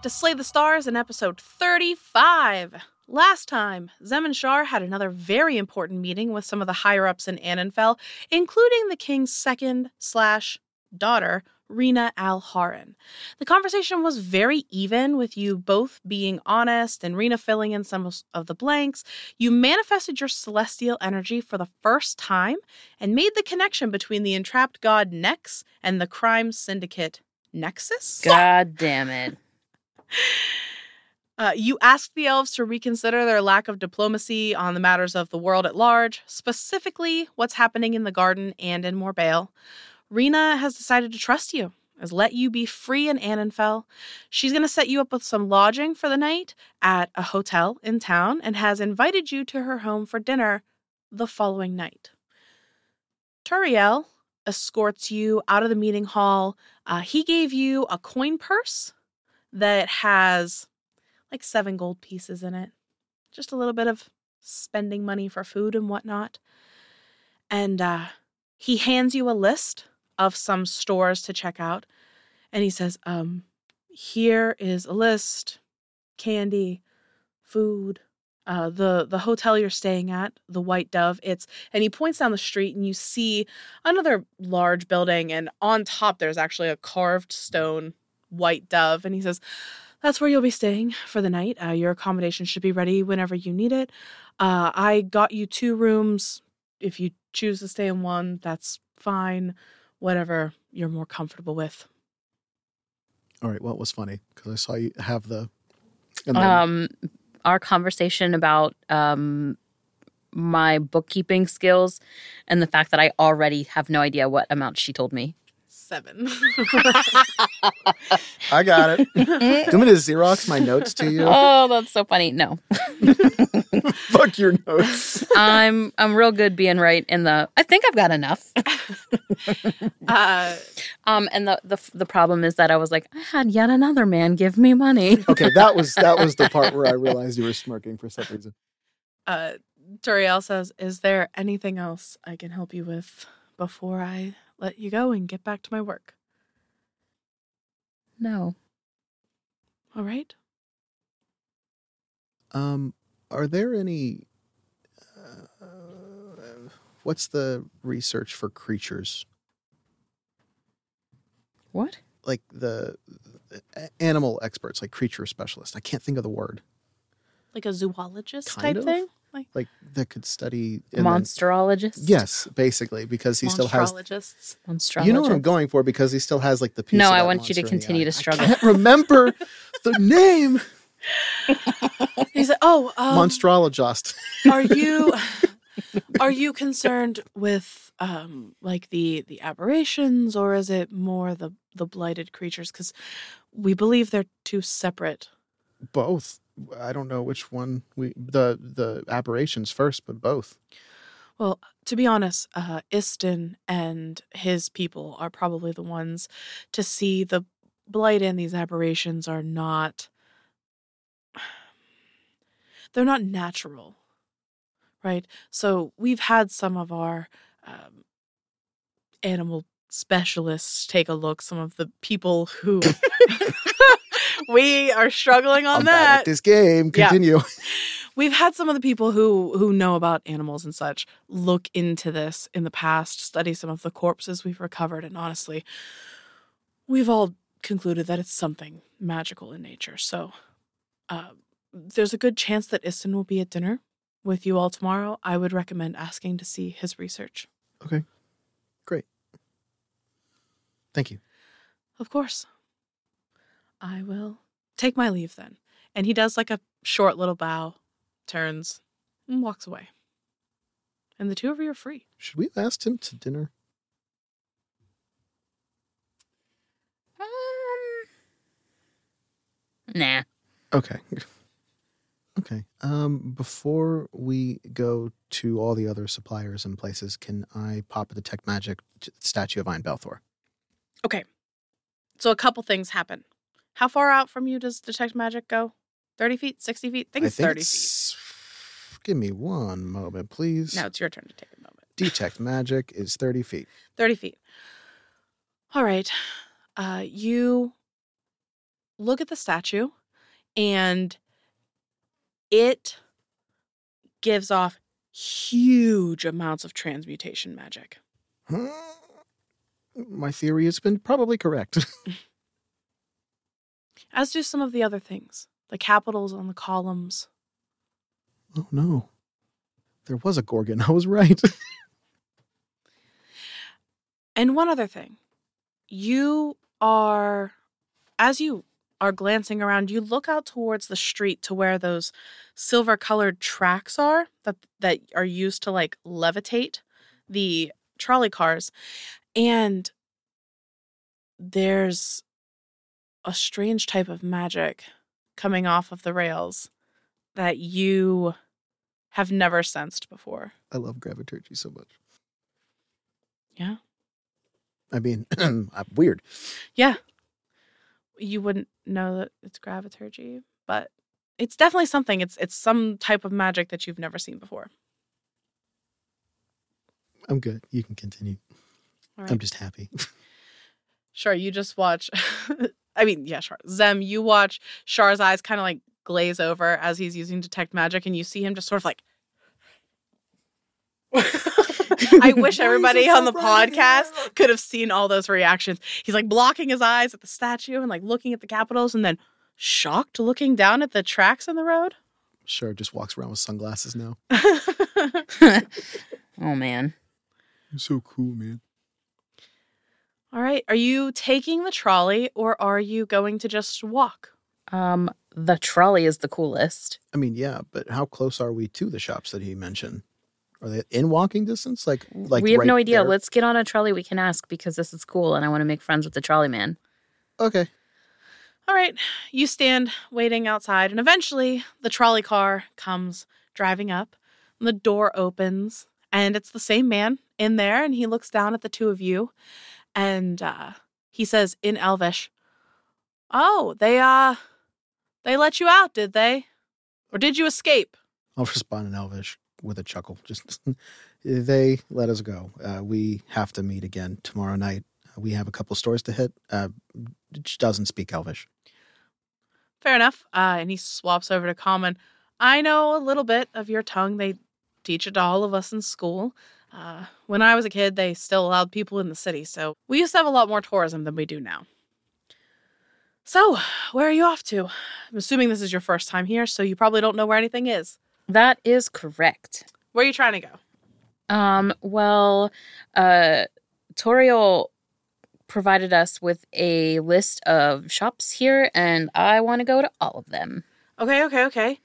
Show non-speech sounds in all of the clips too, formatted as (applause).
back to Slay the Stars in episode 35. Last time, Zem and Shar had another very important meeting with some of the higher ups in Anenfel, including the king's second slash daughter, Rena Al Haran. The conversation was very even, with you both being honest and Rena filling in some of the blanks. You manifested your celestial energy for the first time and made the connection between the entrapped god Nex and the crime syndicate Nexus. God damn it. Uh, you asked the elves to reconsider their lack of diplomacy on the matters of the world at large, specifically what's happening in the garden and in Morbale. Rena has decided to trust you, has let you be free in Anenfel. She's going to set you up with some lodging for the night at a hotel in town and has invited you to her home for dinner the following night. Turiel escorts you out of the meeting hall. Uh, he gave you a coin purse that has like seven gold pieces in it. Just a little bit of spending money for food and whatnot. And uh, he hands you a list of some stores to check out. And he says, um, here is a list, candy, food, uh, the the hotel you're staying at, the White Dove. It's and he points down the street and you see another large building, and on top there's actually a carved stone White Dove, and he says, "That's where you'll be staying for the night. Uh, your accommodation should be ready whenever you need it. Uh, I got you two rooms. If you choose to stay in one, that's fine whatever you're more comfortable with. All right. Well, it was funny because I saw you have the. Then... Um, our conversation about um my bookkeeping skills and the fact that I already have no idea what amount she told me seven. (laughs) (laughs) I got it. Do you want me to Xerox my notes to you? Oh, that's so funny. No. (laughs) Fuck your notes. I'm I'm real good being right in the I think I've got enough. uh, um and the, the the problem is that I was like, I had yet another man give me money. okay, that was that was the part where I realized you were smirking for some reason. Uh Turiel says, Is there anything else I can help you with before I let you go and get back to my work. No. All right. Um, are there any? Uh, what's the research for creatures? What? Like the, the animal experts, like creature specialists. I can't think of the word. Like a zoologist kind type of? thing. Like, like that could study monsterologists. yes, basically, because he still has monstrologists. You know what I'm going for because he still has like the piece. No, I want you to continue to struggle. I can't remember the (laughs) name. He's like, "Oh, um, monstrologist." are you (laughs) are you concerned with um like the the aberrations, or is it more the the blighted creatures? Because we believe they're two separate. Both. I don't know which one we the the aberrations first, but both. Well, to be honest, uh, Istin and his people are probably the ones to see the blight and these aberrations are not. (sighs) They're not natural, right? So we've had some of our um, animal specialists take a look. Some of the people who (laughs) (laughs) we are struggling on I'm that. this game. Continue. Yeah. (laughs) We've had some of the people who who know about animals and such look into this in the past, study some of the corpses we've recovered, and honestly, we've all concluded that it's something magical in nature. So, uh, there's a good chance that Istin will be at dinner with you all tomorrow. I would recommend asking to see his research. Okay, great. Thank you. Of course. I will take my leave then. And he does like a short little bow, turns, and walks away. And the two of you are free. Should we have asked him to dinner? Um, nah. Okay. (laughs) Okay. Um, before we go to all the other suppliers and places, can I pop detect magic statue of Ein Belthor? Okay. So a couple things happen. How far out from you does detect magic go? 30 feet, 60 feet? I think it's I think 30 it's... feet. Give me one moment, please. Now it's your turn to take a moment. Detect magic is 30 feet. 30 feet. All right. Uh, you look at the statue and it gives off huge amounts of transmutation magic. Huh? My theory has been probably correct. (laughs) As do some of the other things, the capitals on the columns. oh no. There was a Gorgon. (laughs) I was right. (laughs) And one other thing. You are, as you are glancing around, you look out towards the street to where those silver colored tracks are that, that are used to like levitate the trolley cars. And there's a strange type of magic coming off of the rails that you have never sensed before. I love Graviturgy so much. Yeah. I mean, (clears throat) I'm weird. Yeah. You wouldn't know that it's graviturgy, but it's definitely something. It's it's some type of magic that you've never seen before. I'm good. You can continue. Right. I'm just happy. (laughs) Sure, you just watch (laughs) I mean, yeah, sure. Zem, you watch Shar's eyes kind of like glaze over as he's using detect magic and you see him just sort of like (laughs) I wish (laughs) everybody on the podcast could have seen all those reactions. He's like blocking his eyes at the statue and like looking at the capitals and then shocked looking down at the tracks in the road. Sure, just walks around with sunglasses now. (laughs) oh man. You're so cool, man. All right. Are you taking the trolley or are you going to just walk? Um, the trolley is the coolest. I mean, yeah, but how close are we to the shops that he mentioned? Are they in walking distance? Like, like we have right no idea. there? Let's get on a trolley. We can ask because this is cool, and I want to make friends with the trolley man. Okay. All right. You stand waiting outside, and eventually the trolley car comes driving up. And the door opens, and it's the same man in there, and he looks down at the two of you, and uh, he says in Elvish, "Oh, they uh, they let you out, did they, or did you escape?" I'll respond in Elvish with a chuckle. Just (laughs) they let us go. Uh, we have to meet again tomorrow night. We have a couple stores to hit. Uh, she doesn't speak Elvish. Fair enough. Uh, and he swaps over to common. I know a little bit of your tongue. They teach it to all of us in school. Uh, when I was a kid, they still allowed people in the city, so we used to have a lot more tourism than we do now. So, where are you off to? I'm assuming this is your first time here, so you probably don't know where anything is. That is correct. Where are you trying to go? Um, well, uh, Turiel provided us with a list of shops here, and I want to go to all of them. Okay, okay, okay.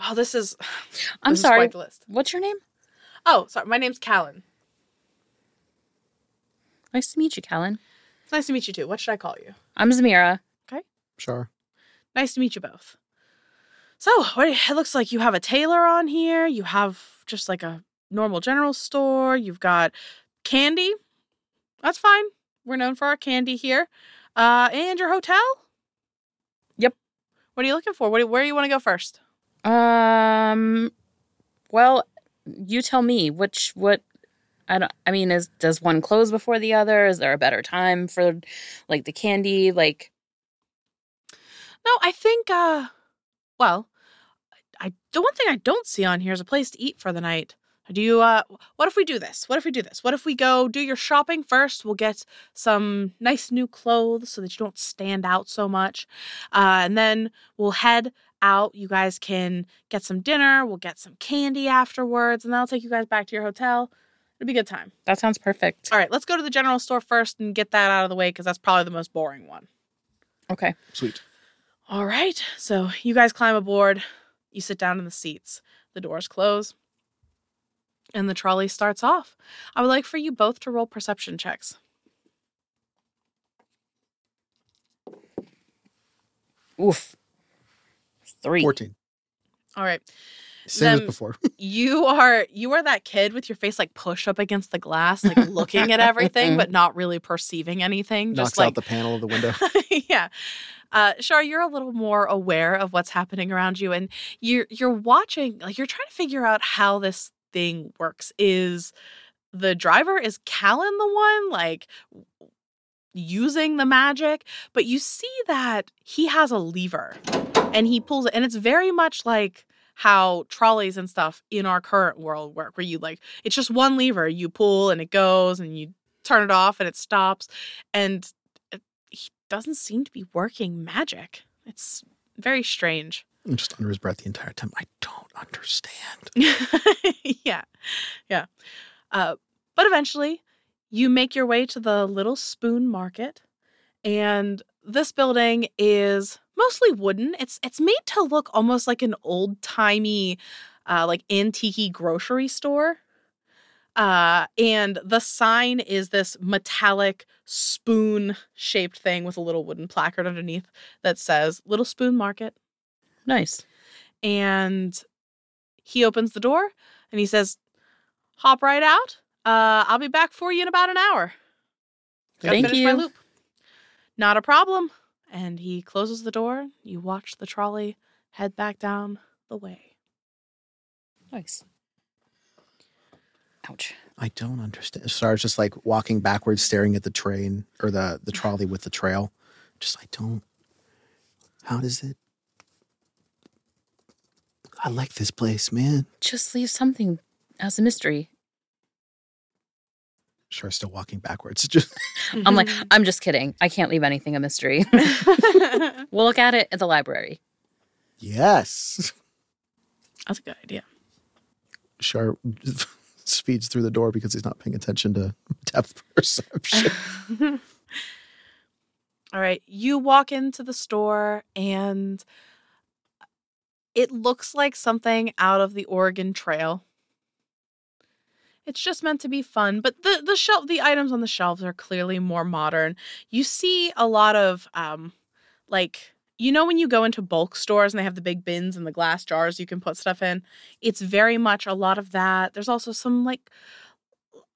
Oh, this is. (sighs) I'm this is sorry. list. What's your name? Oh, sorry. My name's Callan. Nice to meet you, Callan. It's nice to meet you too. What should I call you? I'm Zamira. Okay. Sure. Nice to meet you both. So, what, it looks like you have a tailor on here. You have just like a normal general store. You've got candy. That's fine. We're known for our candy here. Uh, and your hotel. Yep. What are you looking for? What, where do you want to go first? Um, well, you tell me which what. I don't. I mean, is does one close before the other? Is there a better time for, like the candy? Like, No, I think. uh Well, I the one thing I don't see on here is a place to eat for the night. Do you? uh What if we do this? What if we do this? What if we go do your shopping first? We'll get some nice new clothes so that you don't stand out so much, uh, and then we'll head out. You guys can get some dinner. We'll get some candy afterwards, and then I'll take you guys back to your hotel. It'll be a good time. that sounds perfect. All right, let's go to the general store first and get that out of the way because that's probably the most boring one. Okay. Sweet. All right. So you guys climb aboard. You sit down in the seats. The doors close. And the trolley starts off. I would like for you both to roll perception checks. Oof. Three. 14. All right. Same as before. (laughs) You are you are that kid with your face like pushed up against the glass, like looking at everything but not really perceiving anything. Knocks just like out the panel of the window. (laughs) yeah. Uh Shar, you're a little more aware of what's happening around you and you're you're watching like you're trying to figure out how this thing works. Is the driver is Callan the one? Like using the magic, but you see that he has a lever and he pulls it. And it's very much like how trolleys and stuff in our current world work, where you like, it's just one lever, you pull and it goes and you turn it off and it stops. And it, he doesn't seem to be working magic. It's very strange. And just under his breath the entire time. I don't understand. (laughs) yeah. Yeah. Uh, but eventually, you make your way to the Little Spoon Market, and this building is mostly wooden. It's it's made to look almost like an old timey, uh, like antique grocery store. Uh, and the sign is this metallic spoon shaped thing with a little wooden placard underneath that says Little Spoon Market. Nice. And he opens the door and he says, Hop right out. Uh, I'll be back for you in about an hour. Gotta Thank you. Not a problem. And he closes the door. You watch the trolley head back down the way. Nice. Ouch. I don't understand. So I just like walking backwards, staring at the train or the the trolley with the trail. Just I don't. How does it? I like this place, man. Just leave something as a mystery. Sure, still walking backwards. (laughs) Just I'm like, mm-hmm. I'm just kidding. I can't leave anything a mystery. (laughs) (laughs) we'll look at it at the library. yes. That's a good idea. Sharp speeds through the door because he's not paying attention to depth perception. All right. You walk into the store and it looks like something out of the Oregon Trail. It's just meant to be fun, but the the shelf the items on the shelves are clearly more modern. You see a lot of um like you know when you go into bulk stores and they have the big bins and the glass jars you can put stuff in? It's very much a lot of that. There's also some like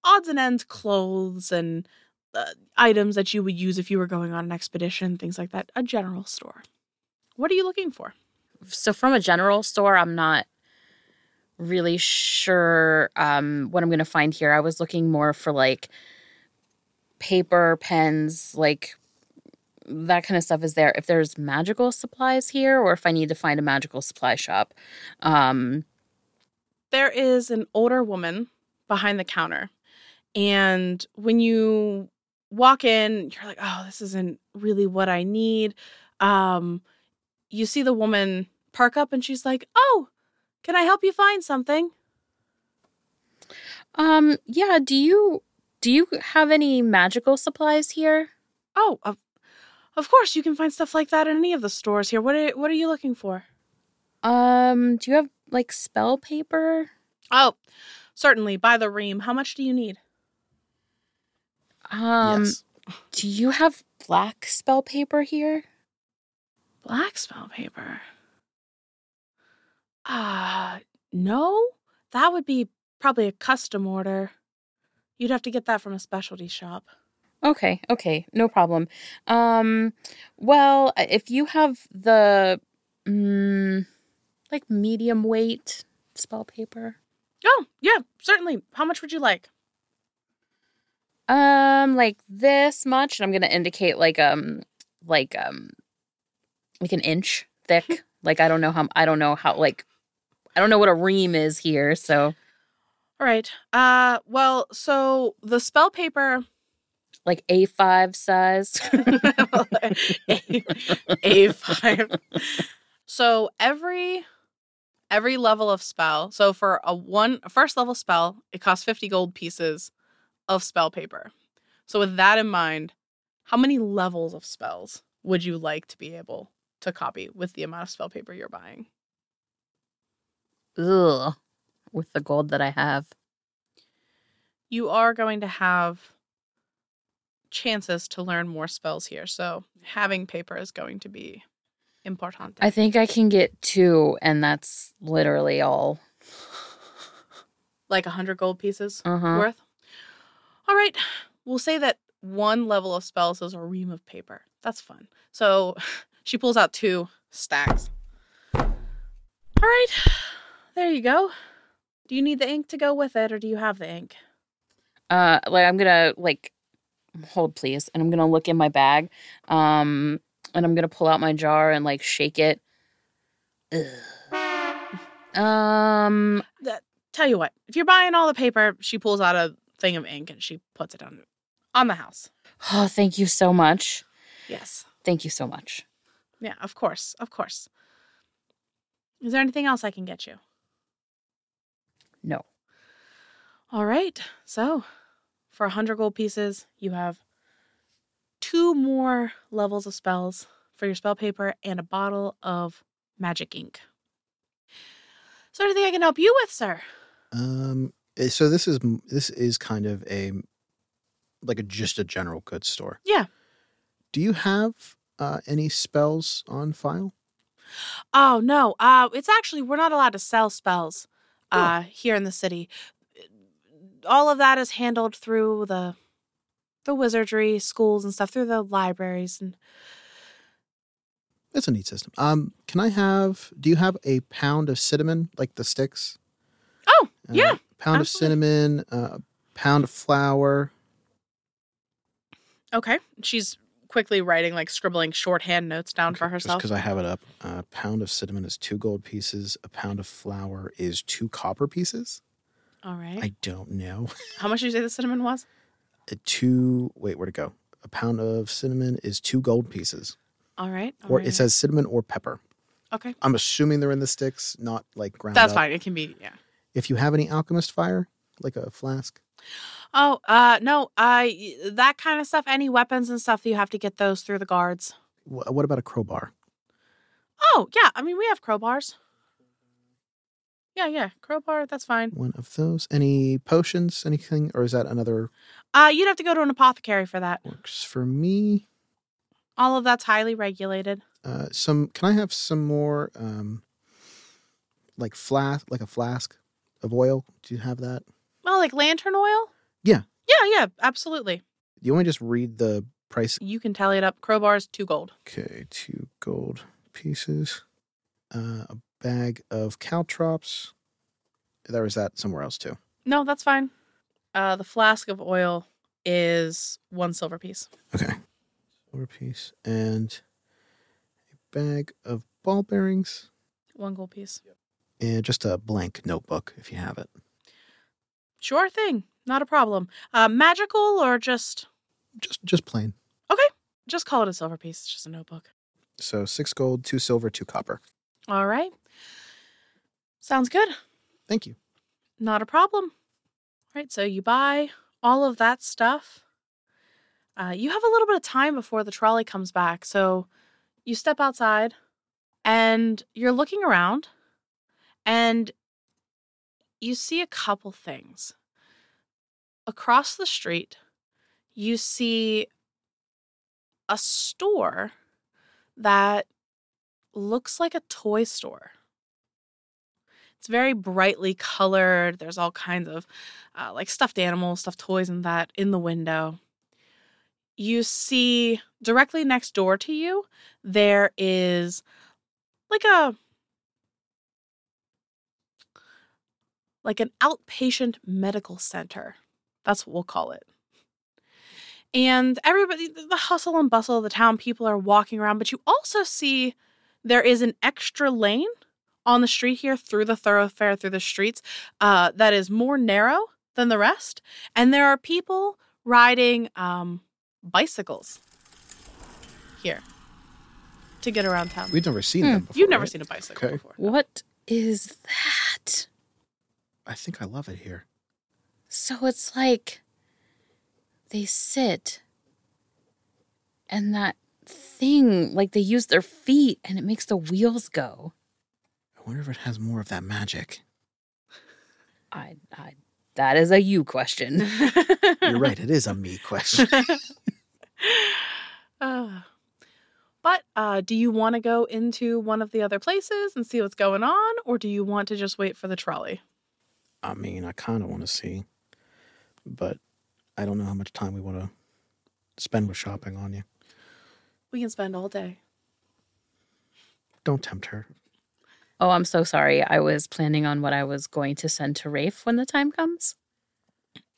odds and ends clothes and uh, items that you would use if you were going on an expedition, things like that. A general store. What are you looking for? So from a general store, I'm not really sure um, what I'm going to find here. I was looking more for like paper, pens, like that kind of stuff is there. If there's magical supplies here, or if I need to find a magical supply shop. Um, There is an older woman behind the counter. And when you walk in, you're like, oh, this isn't really what I need. Um, you see the woman park up and she's like, oh, can I help you find something? um, yeah. Do you do you have any magical supplies here? Oh, of, of course you can find stuff like that in any of the stores here. What are what are you looking for? Um, do you have like spell paper? Oh, certainly by the ream. How much do you need? Um, yes. do you have black spell paper here? Black spell paper. Uh, no. That would be probably a custom order. You'd have to get that from a specialty shop. Okay, okay, no problem. Um, well, if you have the mm, like medium weight spell paper, Oh, yeah, certainly. How much would you like? um, like this much, and I'm gonna indicate like um, like um, like an inch thick. (laughs) like I don't know how I don't know how like I don't know what a ream is here, so All right. Uh, well, so the spell paper like A5 size. (laughs) A, A5. So every every level of spell. So for a one a first level spell, it costs 50 gold pieces of spell paper. So with that in mind, how many levels of spells would you like to be able to copy with the amount of spell paper you're buying? Ugh, with the gold that I have. You are going to have chances to learn more spells here. So having paper is going to be important. I think I can get two, and that's literally all. like a hundred gold pieces Uh-huh. worth. All right, we'll say that one level of spells is a ream of paper. That's fun. So (sighs) she pulls out two stacks. All right, there you go. Do you need the ink to go with it, or do you have the ink? Uh, like I'm gonna like hold please and i'm gonna look in my bag um and i'm gonna pull out my jar and like shake it Ugh. (sighs) um Tell you what, if you're buying all the paper, she pulls out a thing of ink and she puts it on on the house. oh thank you so much Yes. thank you so much Yeah, of course. Of course. Is there anything else I can get you? No All right. So, for a 100 gold pieces, you have two more levels of spells for your spell paper and a bottle of magic ink. So anything I can help you with, sir? Um, eh, so this is this is kind of a like a just a general goods store. Yeah. Do you have uh, any spells on file? Oh, no. Uh it's actually we're not allowed to sell spells Oh. uh here in the city. All of that is handled through the the wizardry schools and stuff through the libraries and it's a neat system. Um, can I have? Do you have a pound of cinnamon, like the sticks? Oh, Uh, yeah, pound absolutely. of cinnamon, uh, pound of flour. Okay. She's quickly writing like scribbling shorthand notes down for Okay, Just herself. because I have it up, a pound of cinnamon is two gold pieces. A pound of flour is two copper pieces. All right. I don't know. (laughs) How much did you say the cinnamon was? A two. Wait, where to go? A pound of cinnamon is two gold pieces, All right. all or right. it says cinnamon or pepper. Okay. I'm assuming they're in the sticks, not like ground. That's up. fine. It can be yeah. If you have any alchemist fire, like a flask, Oh, uh no, uh that kind of stuff, any weapons and stuff, you have to get those through the guards. wh- what about a crowbar? Oh, yeah. I mean, we have crowbars. Yeah, yeah. Crowbar, that's fine. One of those. Any potions? Anything, or is that another Uh you'd have to go to an apothecary for that. works for me? All of that's highly regulated. Uh, some. Can I have some more? Um, like flask, like a flask of oil. Do you have that? Oh, like lantern oil? Yeah. Yeah, yeah, absolutely. You want me to just read the price? You can tally it up. Crowbars, two gold. Okay, two gold pieces. Uh, a bag of caltrops. There was that somewhere else too. No, that's fine. Uh the flask of oil is one silver piece. Okay. Silver piece and a bag of ball bearings One gold piece. and just a blank notebook if you have it. Sure thing. Not a problem. Uh magical or just Just just plain. Okay? Just call it a silver piece. It's just a notebook. So six gold, two silver, two copper. All right. Sounds good. Thank you. Not a problem. All right, so you buy all of that stuff. Uh, you have a little bit of time before the trolley comes back. So you step outside and you're looking around and you see a couple things. Across the street, you see a store that looks like a toy store. It's very brightly colored. There's all kinds of uh, like stuffed animals, stuffed toys, and that in the window. You see directly next door to you, there is like a like an outpatient medical center. That's what we'll call it. And everybody, the hustle and bustle of the town, people are walking around, but you also see there is an extra lane on the street here through the thoroughfare, through the streets, uh, that is more narrow than the rest. And there are people riding um, bicycles here to get around town. We've never seen Hmm. them before. You've never right? seen a bicycle Okay. before. what is that I think I love it here. so it's like they sit and that thing like they use their feet and it makes the wheels go I wonder if it has more of that magic. i i that is a you question (laughs) You're right. It is a me question. Uh, (laughs) but uh, do you want to go into one of the other places and see what's going on, or do you want to just wait for the trolley? I mean, I kind of want to see, but I don't know how much time we want to spend with shopping on you. We can spend all day. Don't tempt her. oh i'm so sorry i was planning on what i was going to send to rafe when the time comes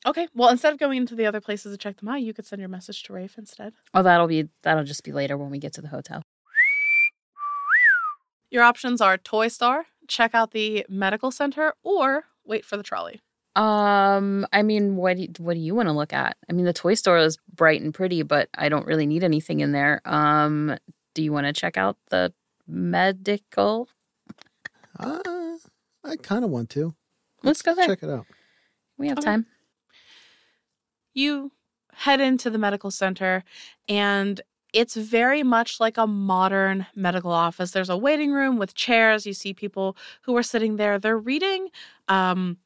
Okay. Well, instead of going into the other places to check them out, you could send your message to Rafe instead. Oh, that'll be that'll just be later when we get to the hotel. Your options are Toy Star, check out the medical center, or wait for the trolley. Um, I mean, what do you, what do you want to look at? I mean, the toy store is bright and pretty, but I don't really need anything in there. Um, do you want to check out the medical? Uh, I kind of want to. Let's go there. Check it out. We have Okay. time. You head into the medical center, and it's very much like a modern medical office. There's a waiting room with chairs. You see people who are sitting there. They're reading um,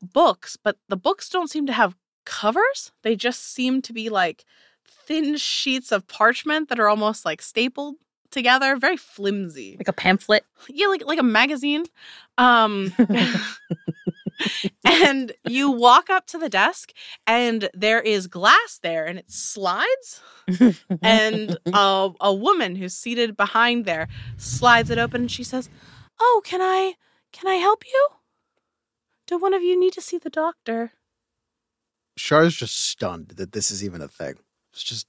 books, but the books don't seem to have covers. They just seem to be like thin sheets of parchment that are almost like stapled together, very flimsy. Like a pamphlet. yeah like like a magazine um (laughs) (laughs) (laughs) and you walk up to the desk and there is glass there and it slides and (laughs) a, a woman who's seated behind there slides it open and she says oh can i can i help you do one of you need to see the doctor Shar's just stunned that this is even a thing. It's just,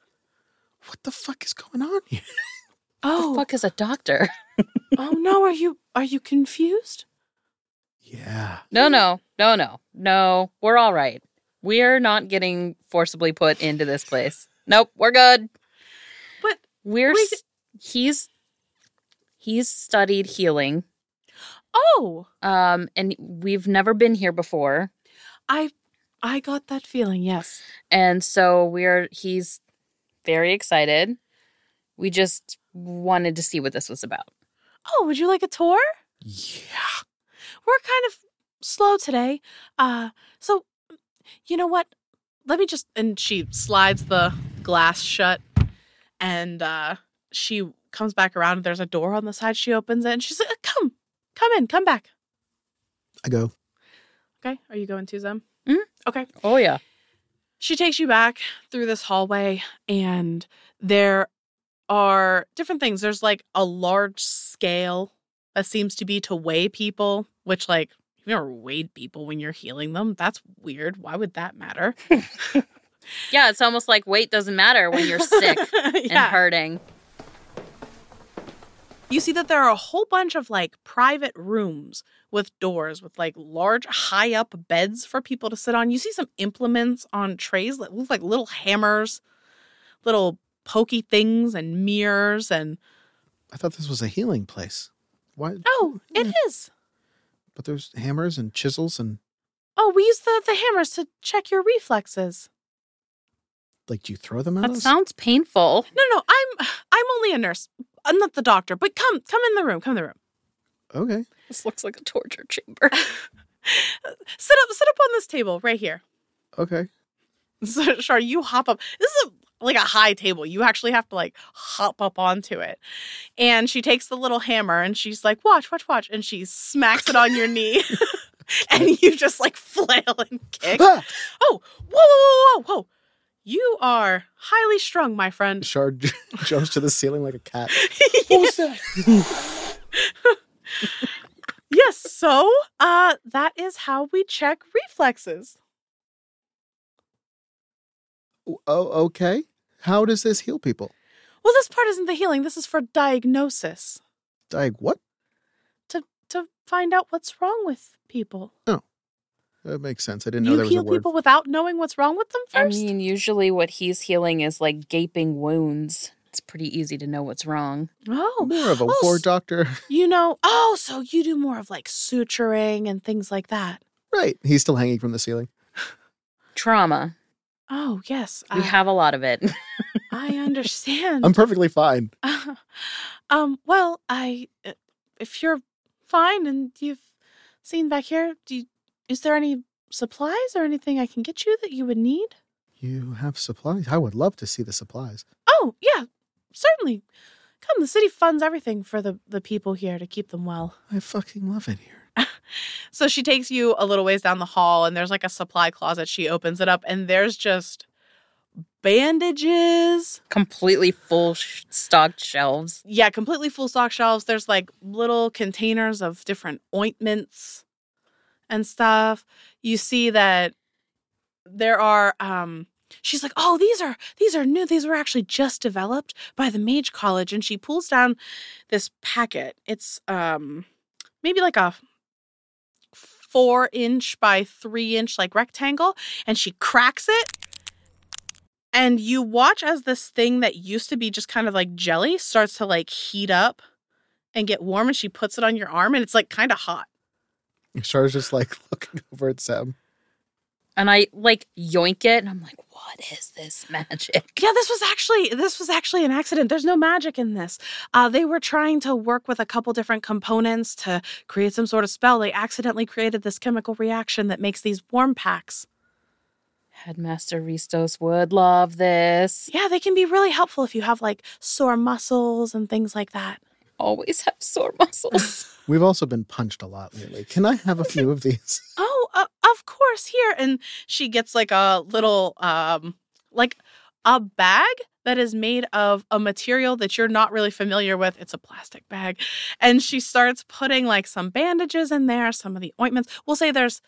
what the fuck is going on here? (laughs) the oh fuck is a doctor? oh no are you are you confused Yeah. No, no, no, no, no. We're all right. We're not getting forcibly put into this place. Nope, we're good. But We're Wait. he's he's studied healing. oh Um and we've never been here before. i i got that feeling yes And so we're he's very excited. We just wanted to see what this was about. oh would you like a tour Yeah. We're kind of slow today. Uh so you know what? Let me just and she slides the glass shut and uh she comes back around and there's a door on the side she opens it and she's like "Uh, come come in come back I go, okay are you going to them Mhm. okay Oh yeah. she takes you back through this hallway and there are different things there's like a large scale that seems to be to weigh people which like you've never weighed people when you're healing them. That's weird. Why would that matter? (laughs) Yeah, it's almost like weight doesn't matter when you're sick (laughs) and hurting. you see that there are a whole bunch of like private rooms with doors with like large high up beds for people to sit on. You see some implements on trays that look like little hammers little pokey things and mirrors and I thought this was a healing place. Why? oh it Yeah. is But there's hammers and chisels and oh we use the the hammers to check your reflexes like, do you throw them at That us? sounds painful. no no i'm i'm only a nurse i'm not the doctor but come come in the room come in the room okay. This looks like a torture chamber. (laughs) sit up sit up on this table right here Okay. (laughs) So, Shar, you hop up. This is a, like a high table. You actually have to like hop up onto it. And she takes the little hammer and she's like, "Watch, watch, watch!" And she smacks it on your knee, (laughs) and you just like flail and kick. Ah! Oh, whoa, whoa, whoa, whoa, whoa! You are highly strung, my friend. Shard (laughs) jumps to the ceiling like a cat. (laughs) What was that? yes. So, uh, that is how we check reflexes. oh, okay. How does this heal people? Well, this part isn't the healing. This is for diagnosis Like what? to to find out what's wrong with people. Oh. That makes sense. I didn't know you there was a heal people without knowing what's wrong with them first? I mean, usually what he's healing is like gaping wounds. It's pretty easy to know what's wrong. oh, More of a Oh, war doctor. (laughs) you know. Oh, so you do more of like suturing and things like that. right. He's still hanging from the ceiling. Trauma. Oh, yes, We I, have a lot of it. I (laughs) understand. I'm perfectly fine. (laughs) um. Well, I uh, if you're fine and you've seen back here, do you, is there any supplies or anything I can get you that you would need? You have supplies. I would love to see the supplies. Oh, yeah, certainly. Come, the city funds everything for the the people here to keep them well. I fucking love it here. (laughs) So she takes you a little ways down the hall, and there's like a supply closet. She opens it up, and there's just bandages. Completely full sh- stocked shelves. Yeah, completely full stock shelves. There's like little containers of different ointments and stuff. You see that there are um she's like, "Oh, these are these are new. These were actually just developed by the Mage College." And she pulls down this packet. It's um maybe like a four inch by three inch like rectangle, and she cracks it. And you watch as this thing that used to be just kind of like jelly starts to like heat up and get warm, and she puts it on your arm, and it's like kind of hot. Shar's just like (laughs) looking over at Sam. And I like yoink it and I'm like, what is this (laughs) magic? Yeah, this was actually this was actually an accident. There's no magic in this. Uh, they were trying to work with a couple different components to create some sort of spell. They accidentally created this chemical reaction that makes these warm packs. Headmaster Ristos would love this. Yeah, they can be really helpful if you have like sore muscles and things like that. Always have sore (laughs) muscles. We've also been punched a lot lately. Can I have a few of these? (laughs) Oh, uh, of course, here. And she gets like a little, um, like a bag that is made of a material that you're not really familiar with. It's a plastic bag. And she starts putting like some bandages in there, some of the ointments. We'll say there's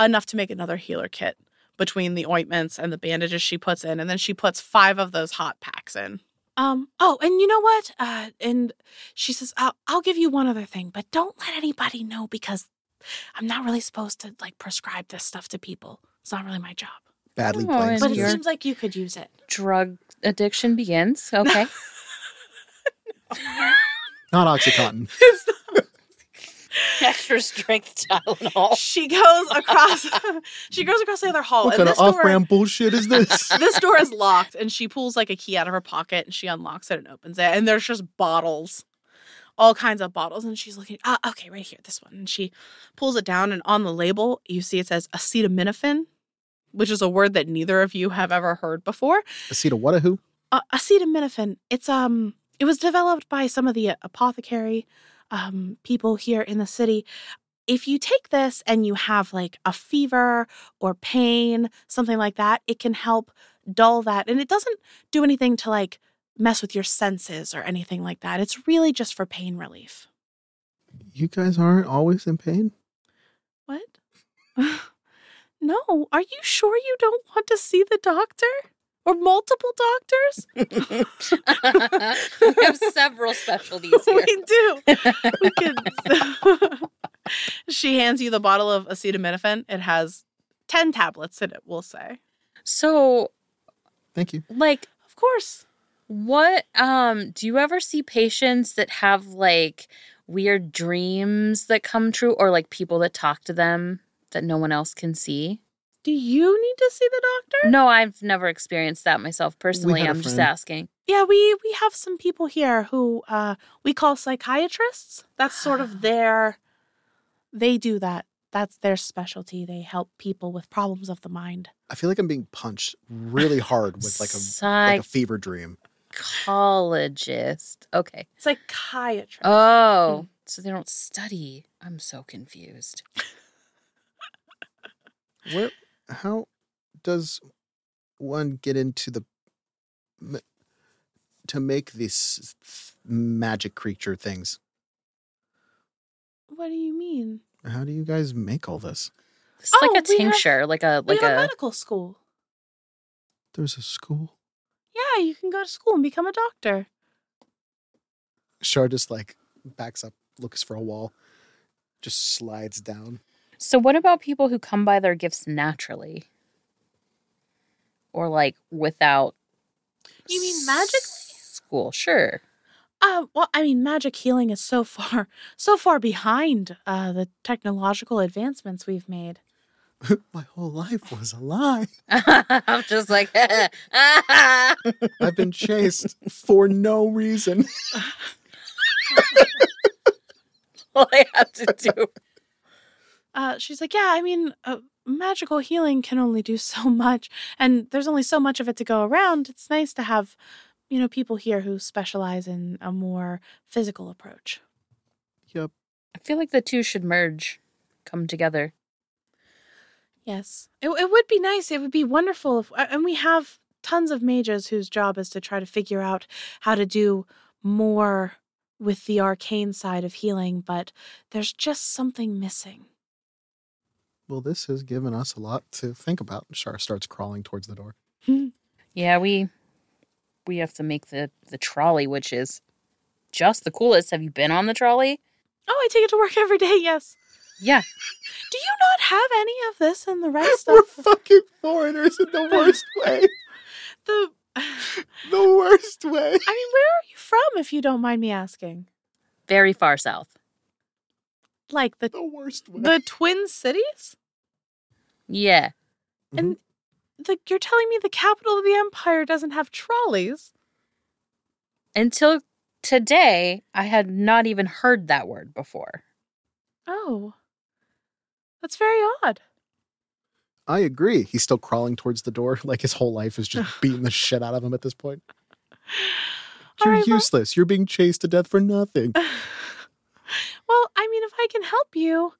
enough to make another healer kit between the ointments and the bandages she puts in. And then she puts five of those hot packs in. Um, oh, and you know what? Uh, and she says, I'll, I'll give you one other thing, but don't let anybody know because I'm not really supposed to like prescribe this stuff to people. It's not really my job. Badly Oh, played. and But it seems like you could use it. Drug addiction begins. Okay. (laughs) Not Oxycontin. (laughs) (laughs) Extra strength Tylenol. she goes across (laughs) she goes across the other hall what and kind this of off door, brand bullshit is this? (laughs) this door is locked and she pulls like a key out of her pocket and she unlocks it and opens it and there's just bottles all kinds of bottles and she's looking ah okay right here this one and she pulls it down and on the label you see it says acetaminophen which is a word that neither of you have ever heard before Aceta what a who? uh, acetaminophen. It's um, it was developed by some of the apothecary um people here in the city. If you take this and you have like a fever or pain, something like that, it can help dull that, and it doesn't do anything to like mess with your senses or anything like that. It's really just for pain relief. You guys aren't always in pain? What? (laughs) no, are you sure you don't want to see the doctor? Or multiple doctors? (laughs) we have several specialties (laughs) here. we do. We (laughs) could. she hands you the bottle of acetaminophen. It has 10 tablets in it, we'll say. So, Thank you. like, Of course. what um do you ever see patients that have like weird dreams that come true or like people that talk to them that no one else can see? Do you need to see the doctor? No, I've never experienced that myself personally. had a I'm just asking. Yeah, we we have some people here who uh we call psychiatrists. That's sort of (gasps) their they do that. That's their specialty. They help people with problems of the mind. I feel like I'm being punched really (laughs) hard with like a like a fever dream. psychologist. Okay. Psychiatrist. Oh, so they don't study. I'm so confused. Where how does one get into the to make these magic creature things? what do you mean? How do you guys make all this? It's Oh, like a we have- tincture, like a We like have a medical school. There's a school. Yeah, you can go to school and become a doctor. Shar just like backs up, looks for a wall, just slides down. So what about people who come by their gifts naturally? Or like without You mean magically? School, sure. Uh, well, I mean, magic healing is so far, (laughs) so far behind uh, the technological advancements we've made. (laughs) My whole life was a lie. (laughs) I'm just like I've been chased for no reason. all I have to do. Uh, she's like, yeah, I mean, uh, magical healing can only do (laughs) so much, and there's only so much of it to go around. It's nice to have, you know, people here who specialize in a more physical approach. Yep. I feel like the two should merge, come together. Yes, it, it would be nice. It would be wonderful, if, uh, and we have tons of mages whose job is to try to figure out how to do more with the arcane side of healing, but there's just something missing. Well, this has given us a lot to think about. Shar starts crawling towards the door. (laughs) Yeah, we we have to make the the trolley, which is just the coolest. Have you been on the trolley? Oh, I take it to work every day, yes. Yeah. Do you not have any of this and the rest We're of fucking foreigners in the worst way. (laughs) the (laughs) The worst way. I mean, where are you from if you don't mind me asking? Very far south. Like the The worst way. the Twin Cities? Yeah. Mm-hmm. And the, you're telling me the capital of the empire doesn't have trolleys? Until today, I had not even heard that word before. Oh. That's very odd. I agree. He's still crawling towards the door, (laughs) like his whole life is just (laughs) beating the shit out of him at this point. You're right, well- useless. You're being chased to death for nothing. (laughs) well, I mean, if I can help you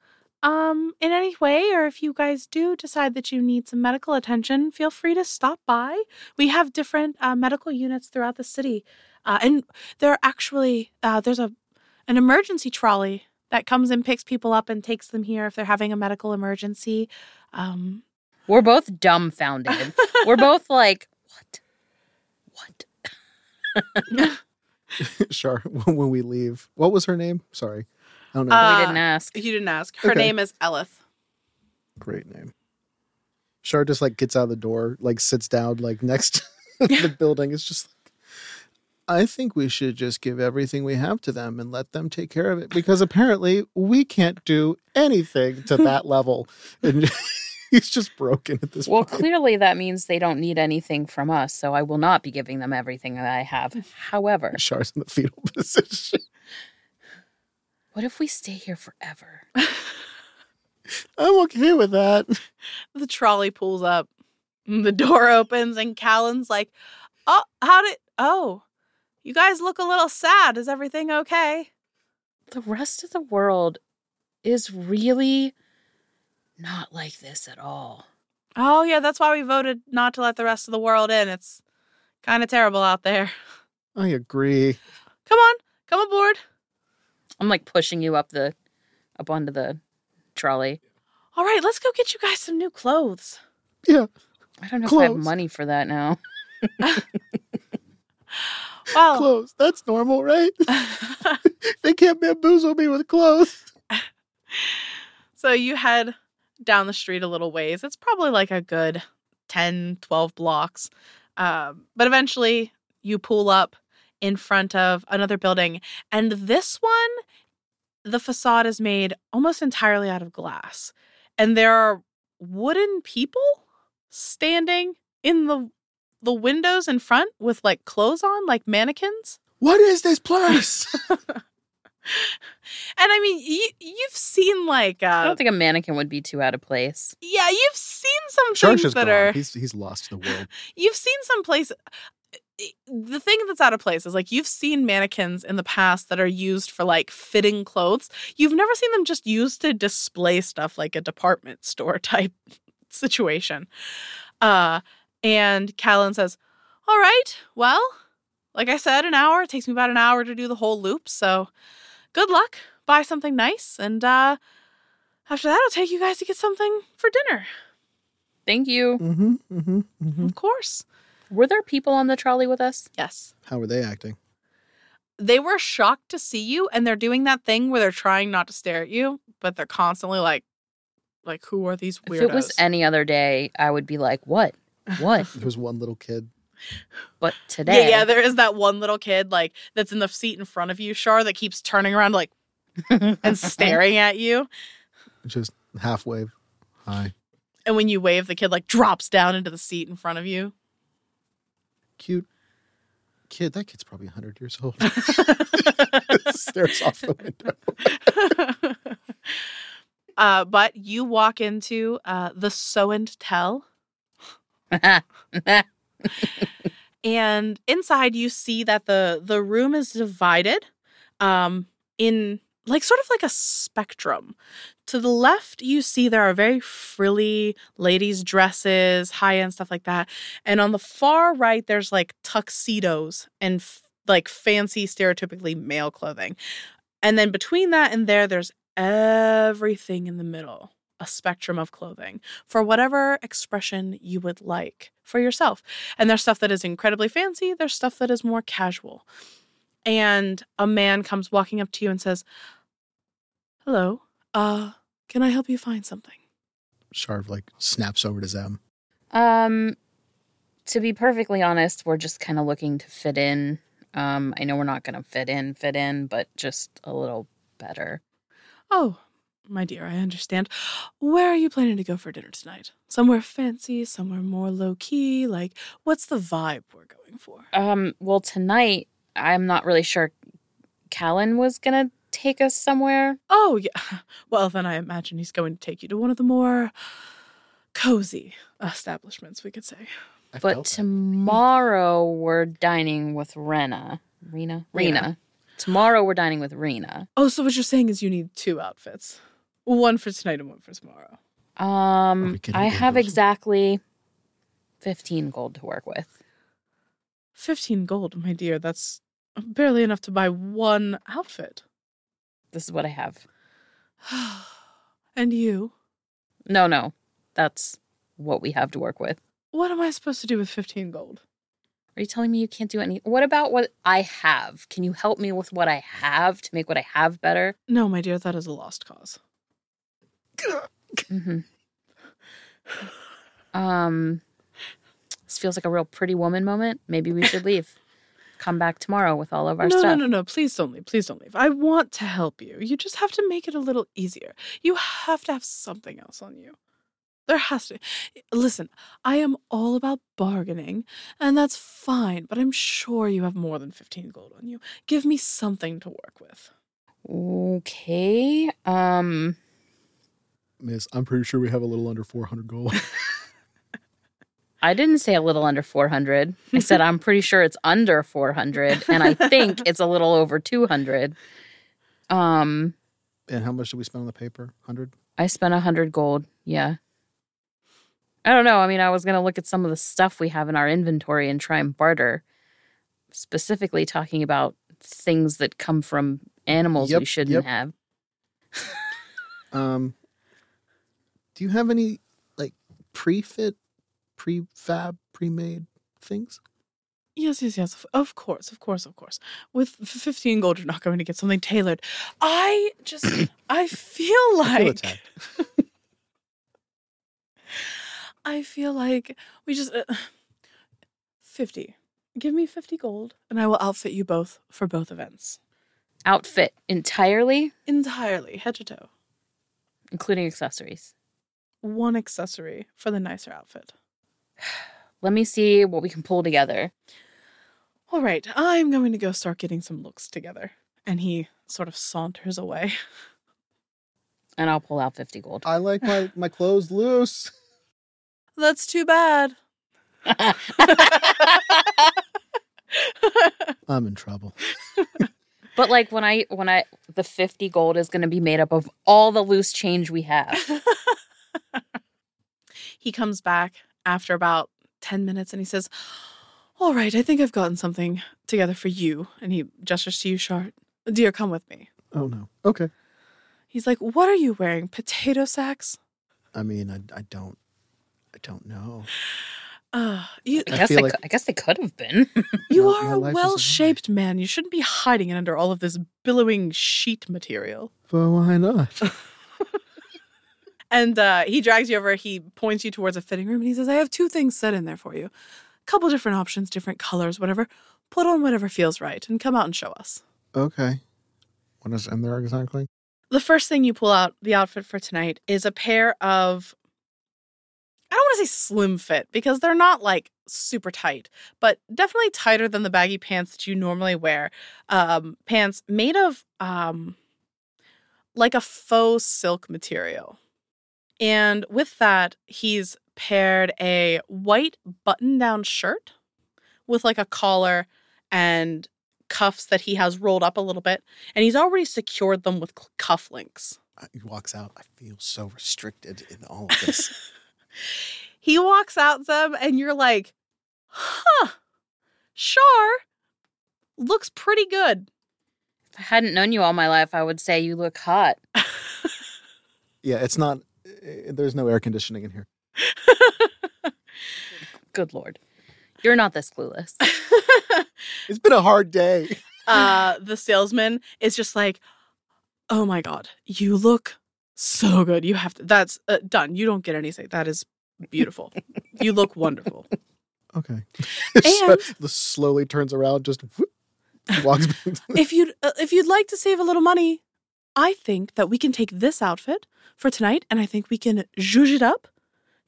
um in any way or if you guys do decide that you need some medical attention, feel free to stop by. We have different uh, medical units throughout the city. Uh, and there are actually uh, there's a an emergency trolley that comes and picks people up and takes them here if they're having a medical emergency. Um We're both dumbfounded. We're (laughs) both like, what? What? (laughs) Shar, (laughs) when we leave, what was her name? Sorry. I don't know. Uh, we didn't ask. you didn't ask. Her Okay. name is Elith. Great name. Shar just like gets out of the door, like sits down like next to (laughs) the (laughs) building. It's just like I think we should just give everything we have to them and let them take care of it because apparently we can't do anything to (laughs) that level. And he's just broken at this Well, point. Well, clearly that means they don't need anything from us, so I will not be giving them everything that I have. However, Shar's in the fetal position. What if we stay here forever? (laughs) I'm okay with that. The trolley pulls up. The door opens and Callan's like, "Oh, how did Oh, you guys look a little sad. Is everything okay?" The rest of the world is really not like this at all. Oh, yeah, that's why we voted not to let the rest of the world in. It's kind of terrible out there. I agree. Come on, come aboard. I'm like pushing you up the up onto the trolley. All right, let's go get you guys some new clothes. Yeah. I don't know if I have money for that now. (laughs) (laughs) (laughs) Well, Clothes. That's normal, right? they can't bamboozle me with clothes. so you head down the street a little ways. It's probably like a good 10, 12 blocks. Um, but eventually you pull up in front of another building. And this one, the facade is made almost entirely out of glass. And there are wooden people standing in the the windows in front with like clothes on, like mannequins. What is this place? (laughs) And I mean, you, you've seen like, I uh, don't think a mannequin would be too out of place. yeah, you've seen some Shar's things just that gone. are. He's he's lost the world. (laughs) you've seen some place the thing that's out of place is like you've seen mannequins in the past that are used for like fitting clothes. You've never seen them just used to display stuff like a department (laughs) store type situation. Uh and callan says all right well like i said an hour it takes me about an hour to do the whole loop so good luck. Buy something nice and uh after that i'll take you guys to get something for dinner. Thank you. Mm-hmm, mm-hmm, mm-hmm. of course Were there people on the trolley with us? yes How were they acting? they were shocked to see you and they're doing that thing where they're trying not to stare at you but they're constantly like like who are these weirdos If it was any other day, I would be like, "What? What?" (laughs) There was one little kid. but today, yeah yeah there is that one little kid like that's in the seat in front of you Shar that keeps turning around like (laughs) and staring at you Just half wave. Hi. and when you wave the kid like drops down into the seat in front of you Cute kid. That kid's probably 100 years old. (laughs) (laughs) Stares off the window. (laughs) uh but you walk into uh the Sew and Tell and inside you see that the the room is divided um in like sort of like a spectrum to the left you see there are very frilly ladies dresses high end stuff like that and on the far right there's like tuxedos and f- like fancy stereotypically male clothing and then between that and there there's everything in the middle a spectrum of clothing for whatever expression you would like for yourself. And there's stuff that is incredibly fancy, there's stuff that is more casual. And a man comes walking up to you and says, Hello, uh, can I help you find something? Shar like snaps over to Zem. Um, to be perfectly honest, we're just kind of looking to fit in. Um, I know we're not going to fit in, fit in, but just a little better. Oh, my dear, I understand. Where are you planning to go for dinner tonight? Somewhere fancy, somewhere more low key? Like, what's the vibe we're going for? Um, well, tonight I'm not really sure. Callan was gonna take us somewhere. Oh, yeah. (laughs) Well, then I imagine he's going to take you to one of the more cozy establishments, we could say. I But felt that. tomorrow we're dining with Rena. Rena? Rena. Rena. Tomorrow we're dining with Rena. Oh, so what you're saying is you need two outfits one for tonight and one for tomorrow. Um, I have Wilson? exactly 15 gold to work with. 15 gold, my dear. That's barely enough to buy one outfit. This is what I have. (sighs) and you? No, no. That's what we have to work with. What am I supposed to do with 15 gold? Are you telling me you can't do any? What about what I have? Can you help me with what I have to make what I have better? No, my dear, that is a lost cause. hmm Um, this feels like a real pretty woman moment. Maybe we should leave. Come back tomorrow with all of our no, stuff. no, no, no. Please don't leave. Please don't leave. I want to help you. You just have to make it a little easier. You have to have something else on you. There has to. Listen, I am all about bargaining, and that's fine, but I'm sure you have more than 15 gold on you. Give me something to work with. Okay. Um, Miss, I'm pretty sure we have a little under 400 gold. (laughs) (laughs) I didn't say a little under 400. I said (laughs) I'm pretty sure it's under 400 and I think (laughs) it's a little over 200. Um, and how much did we spend on the paper? 100? I spent 100 gold. Yeah. I don't know. I mean, I was going to look at some of the stuff we have in our inventory and try and barter. Specifically talking about things that come from animals we shouldn't yep. have. Um, do you have any like pre-fit, prefab, pre-made things? Yes, yes, yes. of- Of course, of course, of course. With f- 15 gold, you're not going to get something tailored. I just, (coughs) I feel I like. feel. (laughs) I feel like we just uh, (sighs) 50. Give me 50 gold and I will outfit you both for both events. Outfit entirely, Entirely, head to toe. including accessories. One accessory for the nicer outfit. Let me see what we can pull together. All right, I'm going to go start getting some looks together. And he sort of saunters away. (laughs) And I'll pull out 50 gold. I like my, my clothes loose. (laughs) That's too bad. (laughs) I'm in trouble. But like when I when I the 50 gold is going to be made up of all the loose change we have. he comes back after about 10 minutes and he says, All right, I think I've gotten something together for you. And he gestures to you, Shar. Dear, come with me. Oh no. Okay. He's like, What are you wearing? Potato sacks? I mean, I, I don't, I don't know. Uh, you, I I guess they, like- I guess they could have been. (laughs) you My- are a a well shaped man. You shouldn't be hiding it under all of this billowing sheet material. But why not? (laughs) And uh, he drags you over. He points you towards a fitting room and he says, I have two things set in there for you. A couple different options, different colors, whatever. Put on whatever feels right and come out and show us. okay. What is in there exactly? The first thing you pull out, the outfit for tonight, is a pair of, I don't want to say slim fit because they're not like super tight, but definitely tighter than the baggy pants that you normally wear. Um, pants made of um, like a faux silk material. And with that, he's paired a white button down shirt with like a collar and cuffs that he has rolled up a little bit. And he's already secured them with cl- cuff links. Uh, He walks out. I feel so restricted in all of this. (laughs) he walks out them, and you're like, huh, Shar looks pretty good. If I hadn't known you all my life, I would say you look hot. (laughs) yeah, it's not. Eh, There's no air conditioning in here. (laughs) Good lord. You're not this clueless. (laughs) It's been a hard day. (laughs) uh, the salesman is just like, "Oh my god, you look so good. You have to. That's uh, done. You don't get anything. That is beautiful. you look wonderful." Okay. And- the slowly turns around, just whoop, walks back. if you'd uh, if you'd like to save a little money, I think that we can take this outfit for tonight, and I think we can zhuzh it up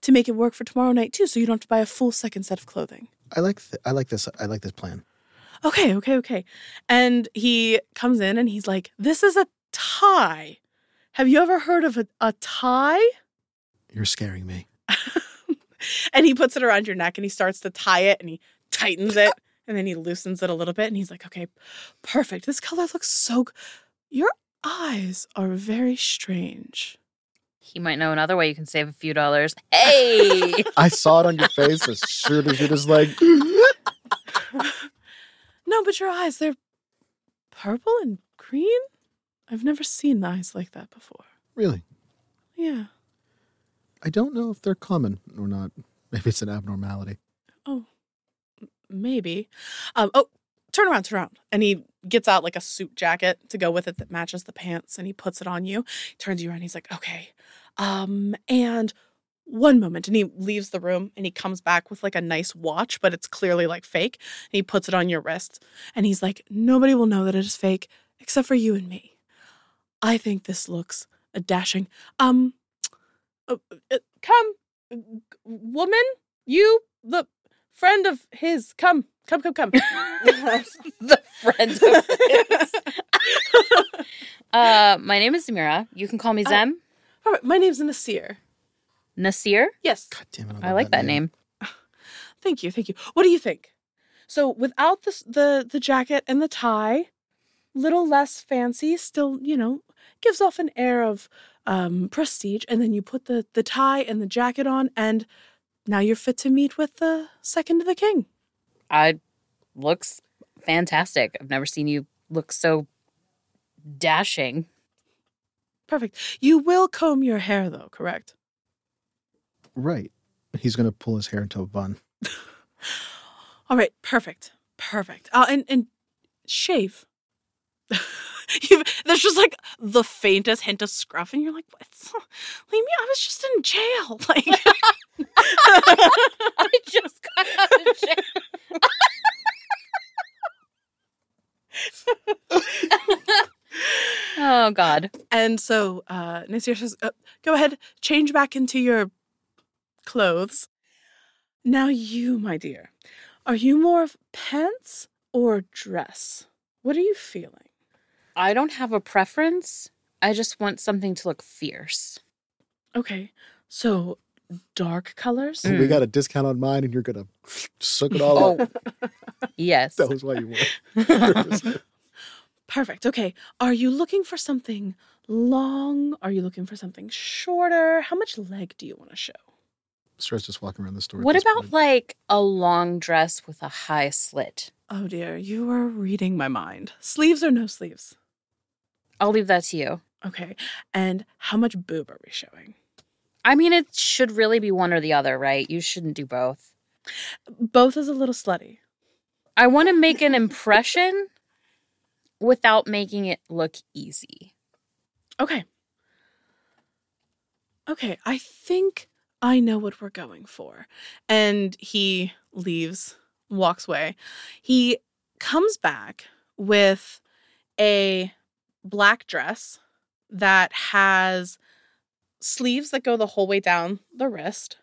to make it work for tomorrow night too. So you don't have to buy a full second set of clothing. I like th- I like this I like this plan. Okay, okay, okay. And he comes in and he's like, "This is a tie. Have you ever heard of a, a tie?" You're scaring me. (laughs) and he puts it around your neck and he starts to tie it and he tightens it (laughs) and then he loosens it a little bit and he's like, okay, perfect. This color looks so. g- Your eyes are very strange. He might know another way you can save a few dollars. (laughs) Hey! (laughs) I saw it on your face as soon as you're just like (laughs) No, but your eyes, they're purple and green. I've never seen eyes like that before. Really? Yeah. I don't know if they're common or not. Maybe it's an abnormality. Oh, maybe. Um, oh, turn around, turn around. And he gets out like a suit jacket to go with it that matches the pants and he puts it on you. He turns you around. He's like, okay. Um, and one moment. And he leaves the room and he comes back with like a nice watch, but it's clearly like fake. And he puts it on your wrist. And he's like, nobody will know that it is fake except for you and me. I think this looks a dashing. Um, uh, uh, come, woman, you, the friend of his. Come, come, come, come. (laughs) (laughs) the friend of his. (laughs) uh, my name is Samira. You can call me. Zem. All right, my name's Nasir. Nasir. Yes, God damn it. I love like that name. thank you, thank you. What do you think? So without the the the jacket and the tie, little less fancy, still you know gives off an air of um, prestige, and then you put the the tie and the jacket on, and now you're fit to meet with the second of the king. I looks fantastic. I've never seen you look so dashing. Perfect. You will comb your hair though, correct? Right. He's gonna pull his hair into a bun. (gasps) All right, perfect, perfect. Uh, and and shave. (laughs) There's just like the faintest hint of scruff, and you're like, "What? (laughs) Leave me! I was just in jail." (laughs) Like, I just got out of jail. Oh God. and so uh, Nasir says, uh, "Go ahead, change back into your clothes." Now, you, my dear, are you more of pants or dress? What are you feeling? I don't have a preference. I just want something to look fierce. Okay, so dark colors. Mm. We got a discount on mine, and you're gonna suck it all up. Oh, yes. (laughs) That was why you won. (laughs) Perfect. Okay. Are you looking for something long? Are you looking for something shorter? How much leg do you want to show? Shar's just walking around the store. at What this about point. like a long dress with a high slit? Oh dear, you are reading my mind. Sleeves or no sleeves? I'll leave that to you. Okay. And how much boob are we showing? I mean, it should really be one or the other, right? You shouldn't do both. Both is a little slutty. I want to make an impression without making it look easy. Okay. Okay, I think I know what we're going for. And he leaves, walks away. He comes back with a black dress that has sleeves that go the whole way down the wrist.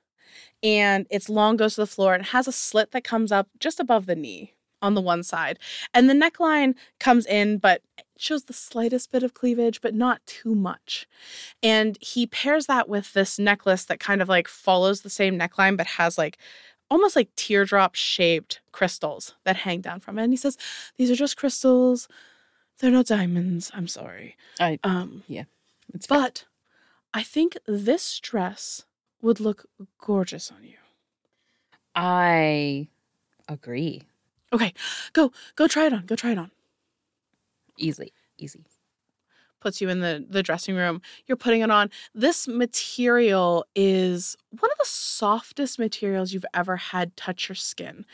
And it's long, goes to the floor, and has a slit that comes up just above the knee on the one side. And the neckline comes in, but shows the slightest bit of cleavage, but not too much. And he pairs that with this necklace that kind of like follows the same neckline, but has like almost like teardrop shaped crystals that hang down from it. And he says, These are just crystals. They're not diamonds. I'm sorry. I, Um, yeah. it's but I think this dress would look gorgeous on you. I agree. Okay, go, go try it on. Go try it on. Easily, easy. puts you in the the dressing room. You're putting it on. This material is one of the softest materials you've ever had touch your skin.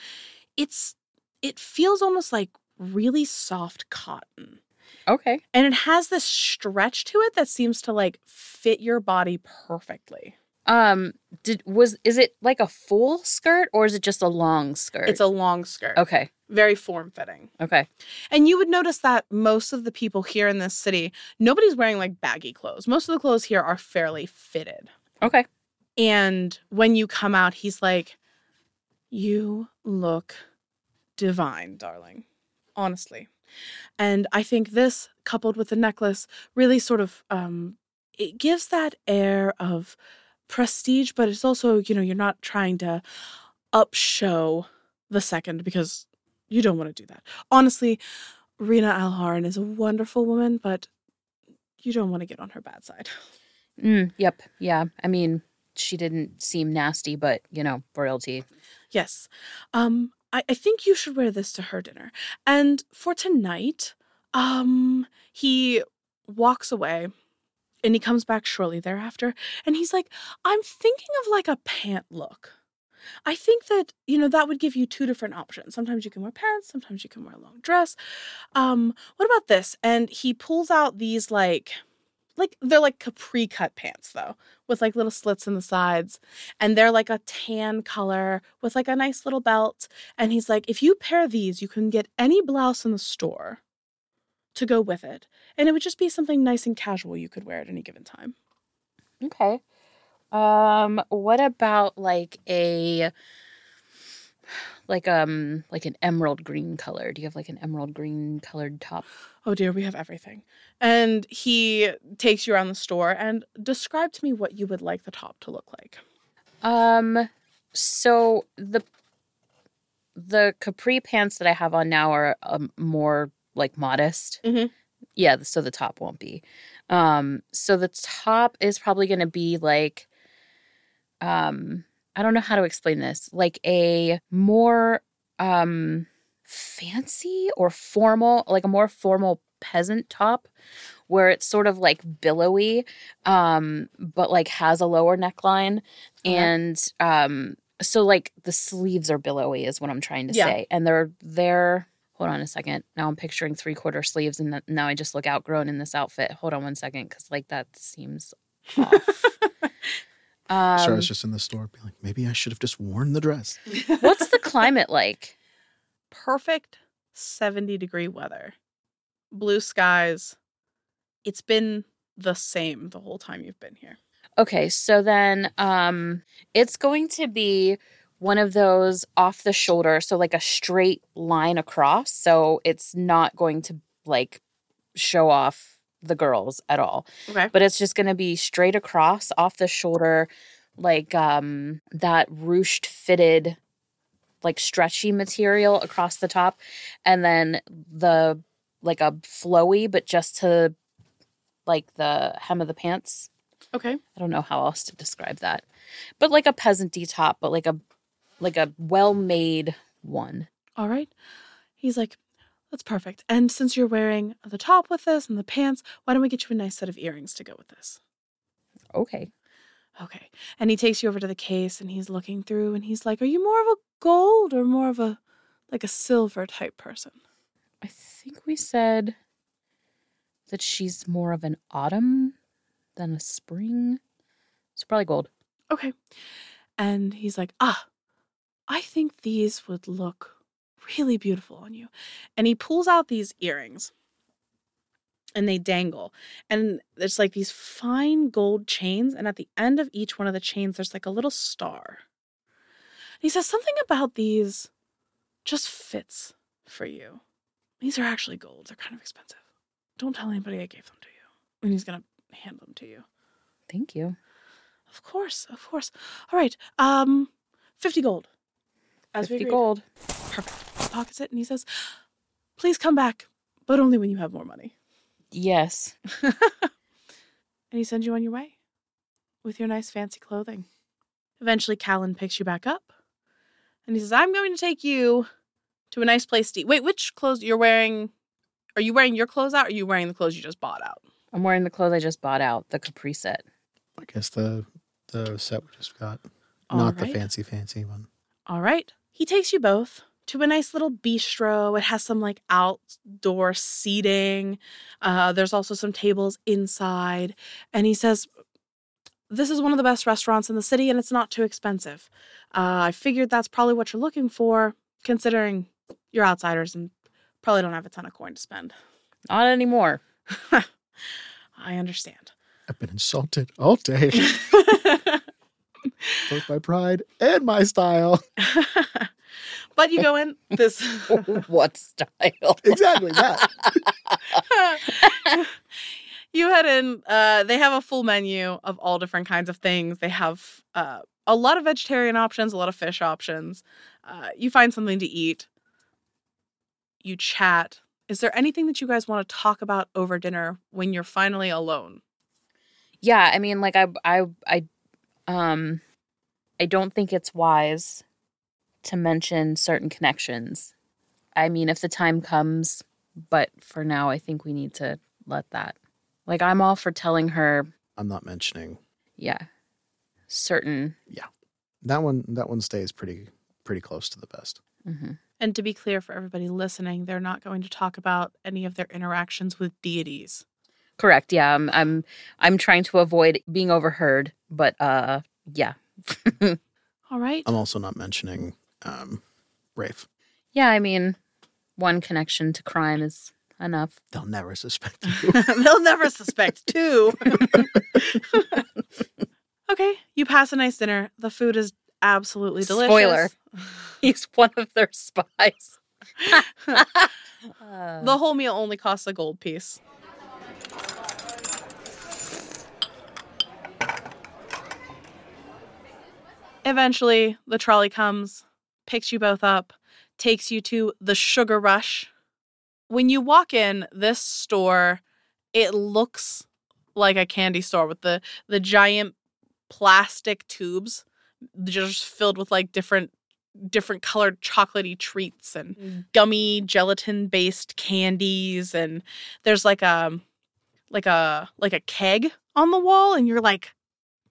It's it feels almost like really soft cotton. Okay. And it has this stretch to it that seems to like fit your body perfectly. Um, did was is it like a full skirt or is it just a long skirt? It's a long skirt. okay. Very form fitting. Okay. And you would notice that most of the people here in this city, nobody's wearing like baggy clothes. Most of the clothes here are fairly fitted. Okay. And when you come out, he's like, You look divine, darling. Honestly. And I think this, coupled with the necklace, really sort of um it gives that air of prestige, but it's also, you know, you're not trying to upshow the second because you don't want to do that. Honestly, Rena Alharan is a wonderful woman, but you don't want to get on her bad side. Mm, yep. Yeah. I mean, she didn't seem nasty, but you know, royalty. Yes. Um, I, I think you should wear this to her dinner. And for tonight, um, he walks away and he comes back shortly thereafter and he's like, I'm thinking of like a pant look. I think that, you know, that would give you two different options. Sometimes you can wear pants, sometimes you can wear a long dress. Um, what about this? And he pulls out these like like they're like capri cut pants though, with like little slits in the sides. And they're like a tan color with like a nice little belt. And he's like, if you pair these, you can get any blouse in the store to go with it. And it would just be something nice and casual you could wear at any given time. Okay. Um, what about like a like um like an emerald green color? Do you have like an emerald green colored top? Oh dear, we have everything. And he takes you around the store and describe to me what you would like the top to look like. Um so the the capri pants that I have on now are um, more like modest. Mhm. Yeah, so the top won't be. Um so the top is probably going to be like um I don't know how to explain this. Like a more um fancy or formal, like a more formal peasant top where it's sort of like billowy um but like has a lower neckline Okay. and um so like the sleeves are billowy is what i'm trying to Yeah. say and they're they're hold on a second now i'm picturing three quarter sleeves and th- now i just look outgrown in this outfit hold on one second because like that seems (laughs) off um, was just in the store, being like, maybe I should have just worn the dress. (laughs) what's the climate like Perfect 70 degree weather, blue skies. It's been the same the whole time you've been here. Okay, so then um it's going to be one of those off the shoulder, so like a straight line across, so it's not going to like show off the girls at all. Okay. But it's just going to be straight across off the shoulder like um that ruched fitted like stretchy material across the top and then the like a flowy but just to like the hem of the pants Okay. I don't know how else to describe that. But like a peasanty top, but like a like a well-made one. All right. He's like, that's perfect. And since you're wearing the top with this and the pants, why don't we get you a nice set of earrings to go with this? Okay. Okay. And he takes you over to the case and he's looking through and he's like, Are you more of a gold or more of a like a silver type person? I think we said that she's more of an autumn than a spring. So probably gold. Okay. And he's like, Ah, I think these would look really beautiful on you. And he pulls out these earrings and they dangle. And there's like these fine gold chains. And at the end of each one of the chains, there's like a little star. And he says, Something about these just fits for you. These are actually gold. They're kind of expensive. Don't tell anybody I gave them to you. And he's going to hand them to you. Thank you. Of course, of course. All right. Um, fifty gold. As we 50 agreed. gold. Perfect. He pockets it and he says, "Please come back, but only when you have more money." Yes. (laughs) and he sends you on your way with your nice fancy clothing. Eventually, Callan picks you back up, and he says, "I'm going to take you to a nice place to eat." Wait, which clothes you're wearing? Are you wearing your clothes out? Or are you wearing the clothes you just bought out? I'm wearing the clothes I just bought out, the Capri set. I guess the the set we just got, All not the fancy fancy one. All right. He takes you both to a nice little bistro. It has some like outdoor seating. Uh, there's also some tables inside. And he says, This is one of the best restaurants in the city and it's not too expensive. Uh, I figured that's probably what you're looking for, considering you're outsiders and probably don't have a ton of coin to spend. Not anymore. (laughs) I understand. I've been insulted all day, (laughs) (laughs) both my pride and my style. (laughs) but you go in this. (laughs) what style? Exactly that. (laughs) you head in. Uh, they have a full menu of all different kinds of things. They have uh, a lot of vegetarian options, a lot of fish options. Uh, you find something to eat. You chat. Is there anything that you guys want to talk about over dinner when you're finally alone? Yeah, I mean, like I, I, I, um, I don't think it's wise to mention certain connections. I mean, if the time comes, but for now, I think we need to let that. Like, I'm all for telling her, I'm not mentioning yeah, certain. Yeah. That one. That one stays pretty pretty close to the best. hmm And to be clear for everybody listening, they're not going to talk about any of their interactions with deities. Correct. Yeah, I'm, I'm, I'm trying to avoid being overheard, but uh, yeah, (laughs) All right. I'm also not mentioning um, Rafe. yeah. I mean, one connection to crime is enough. They'll never suspect (laughs) you. (laughs) They'll never suspect two. okay, you pass a nice dinner. The food is absolutely delicious. Spoiler. He's one of their spies. The whole meal only costs a gold piece. Eventually, the trolley comes, picks you both up, takes you to the Sugar Rush. When you walk in this store, it looks like a candy store with the the giant plastic tubes just filled with like different different colored chocolatey treats and mm. gummy gelatin based candies and there's like a like a like a keg on the wall and you're like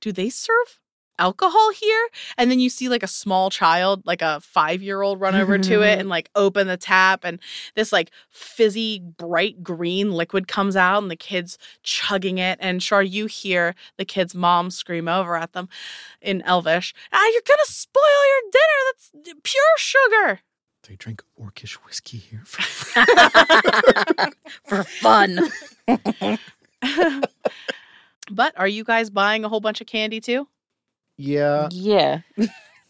do they serve alcohol here and then you see like a small child like a 5 year old run over to it and like open the tap and this like fizzy bright green liquid comes out and the kids chugging it and sure you hear the kids mom scream over at them in elvish ah you're gonna spoil your dinner that's pure sugar they drink orcish whiskey here. for (laughs) fun. (laughs) (laughs) but are you guys buying a whole bunch of candy too? Yeah, yeah. (laughs)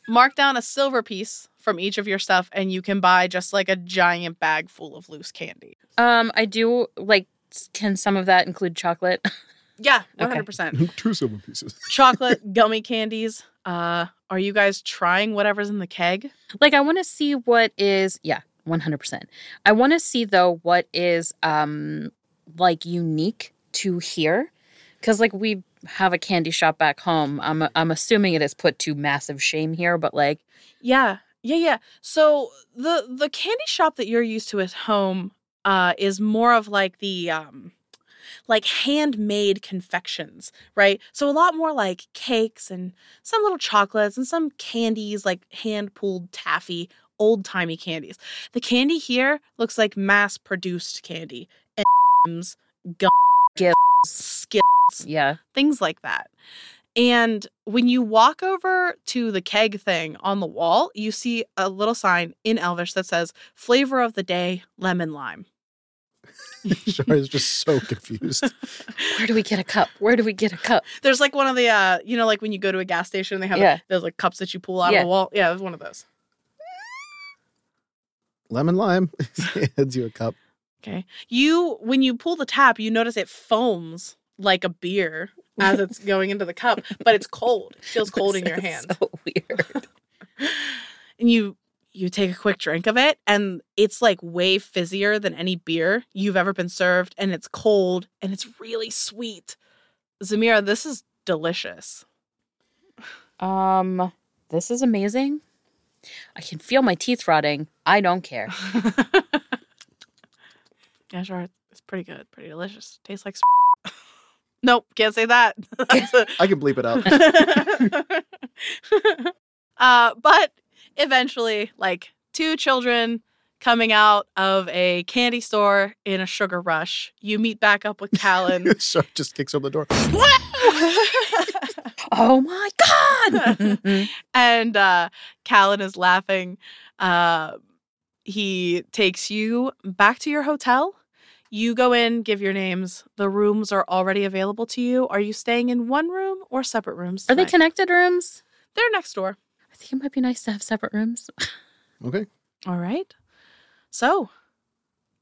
Mark down a silver piece from each of your stuff, and you can buy just like a giant bag full of loose candy. Um, I do like. Can some of that include chocolate? (laughs) Yeah, 100%. two silver pieces. (laughs) Chocolate, gummy candies. Uh, are you guys trying whatever's in the keg? like, I want to see what is. Yeah, one hundred percent. I want to see though what is um like unique to here, because like we have a candy shop back home. I'm I'm assuming it is put to massive shame here, but like Yeah, yeah, yeah. So the the candy shop that you're used to at home uh, is more of like the um, like handmade confections, right? So a lot more like cakes and some little chocolates and some candies like hand pulled taffy, old timey candies. The candy here looks like mass produced candy, M&Ms, gum, Skittles. Skittles, yeah. things like that. And when you walk over to the keg thing on the wall, you see a little sign in Elvish that says flavor of the day, lemon lime. (laughs) Shar is just so confused. (laughs) Where do we get a cup? Where do we get a cup? There's like one of the uh, you know, like when you go to a gas station, they have Yeah. those like cups that you pull out Yeah. of the wall. Yeah, it was one of those. Lemon lime. (laughs) Hands you a cup. Okay. You when you pull the tap, you notice it foams like a beer as it's (laughs) going into the cup, but it's cold. It feels cold in your hand. So weird. (laughs) and you you take a quick drink of it and it's like way fizzier than any beer you've ever been served and it's cold and it's really sweet zamira this is delicious Um, this is amazing. I can feel my teeth rotting. I don't care. (laughs) yeah sure it's pretty good pretty delicious tastes like (laughs) Nope, can't say that. (laughs) That's a- I can bleep it out. (laughs) uh, but eventually, like two children coming out of a candy store in a sugar rush, you meet back up with Callan. Shar just kicks open the door. Oh my god! and uh, Callan is laughing. Uh, he takes you back to your hotel. You go in, give your names. The rooms are already available to you. Are you staying in one room or separate rooms? Are they tonight? connected rooms? They're next door. I think it might be nice to have separate rooms. (laughs) Okay. All right. So,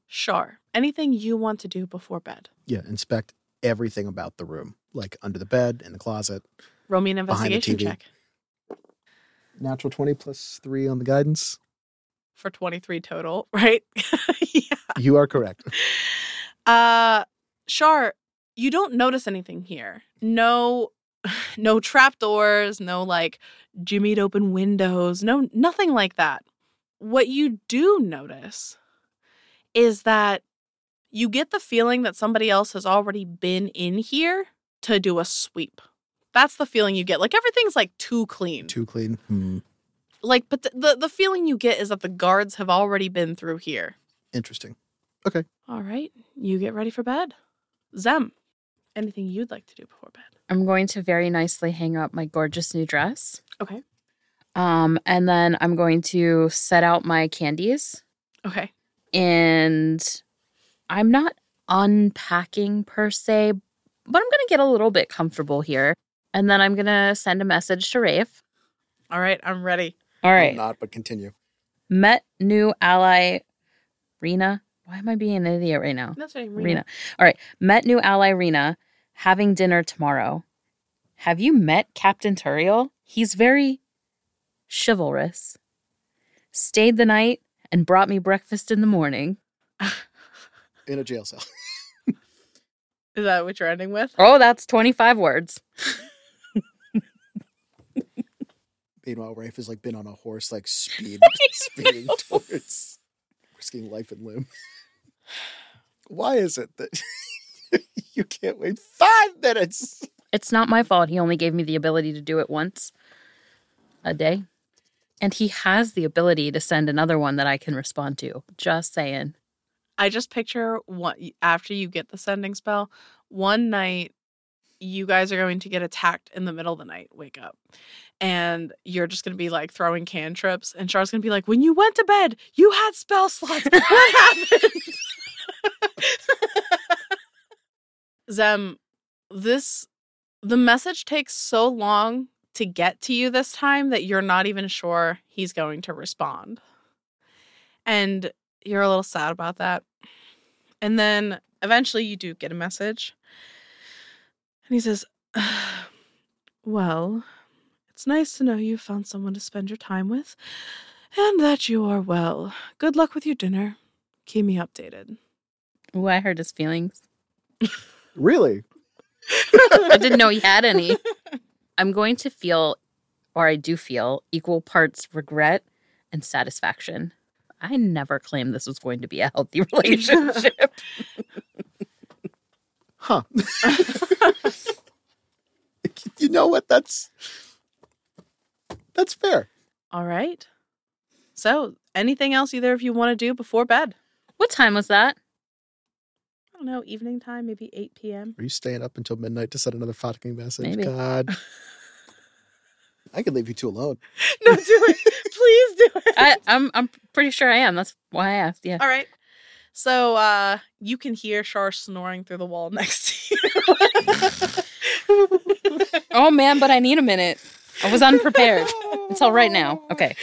Shar, anything you want to do before bed? Yeah, inspect everything about the room, like under the bed, in the closet. Roll me an Behind the TV. check Natural 20 plus 3 on the guidance. For 23 total, (laughs) right? yeah. You are correct. Uh Shar, you don't notice anything here. No (sighs) no trapdoors, no like jimmied open windows, no nothing like that. What you do notice is that you get the feeling that somebody else has already been in here to do a sweep. That's the feeling you get. Like everything's like too clean. Too clean. Hmm. Like but the the feeling you get is that the guards have already been through here. Interesting. Okay. All right, you get ready for bed. Zem, anything you'd like to do before bed? I'm going to very nicely hang up my gorgeous new dress. Okay. Um, and then I'm going to set out my candies. Okay. And I'm not unpacking per se, but I'm gonna get a little bit comfortable here. And then I'm gonna send a message to Rafe. All right, I'm ready. All Will right. Not, but continue. Met new ally Rena. Why am I being an idiot right now? That's right, Rena. All right. Met new ally Rena. Having dinner tomorrow. Have you met Captain Turiel? He's very chivalrous. Stayed the night and brought me breakfast in the morning. (laughs) In a jail cell. (laughs) Is that what you're ending with? Oh, that's 25 words. (laughs) Meanwhile, Rafe has like been on a horse, like speed, (laughs) speeding towards risking life and limb. Why is it that (laughs) you can't wait five minutes? It's not my fault. He only gave me the ability to do it once a day. And he has the ability to send another one that I can respond to. Just saying. I just picture what after you get the sending spell, one night you guys are going to get attacked in the middle of the night, wake up. And you're just going to be like throwing cantrips and Shar's going to be like, "When you went to bed, you had spell slots. (laughs) What happened?" Zem, this the message takes so long to get to you this time that you're not even sure he's going to respond. And you're a little sad about that. And then eventually you do get a message. And he says, (sighs) Well, it's nice to know you've found someone to spend your time with and that you are well. Good luck with your dinner. Keep me updated. Ooh, I heard his feelings. (laughs) Really? I didn't know he had any. (laughs) I'm going to feel, or I do feel, equal parts regret and satisfaction. I never claimed this was going to be a healthy (laughs) relationship. Huh. (laughs) you know what? That's that's fair. All right. So, anything else either of you want to do before bed? what time was that? I don't know, evening time, maybe 8 p.m. Are you staying up until midnight to send another fucking message? Maybe. God. (laughs) I could leave you two alone. No, do it. (laughs) Please do it. I, I'm I'm pretty sure I am. That's why I asked. Yeah. All right. So uh you can hear Shar snoring through the wall (laughs) next to you. Oh man, but I need a minute. I was unprepared until right now. Okay.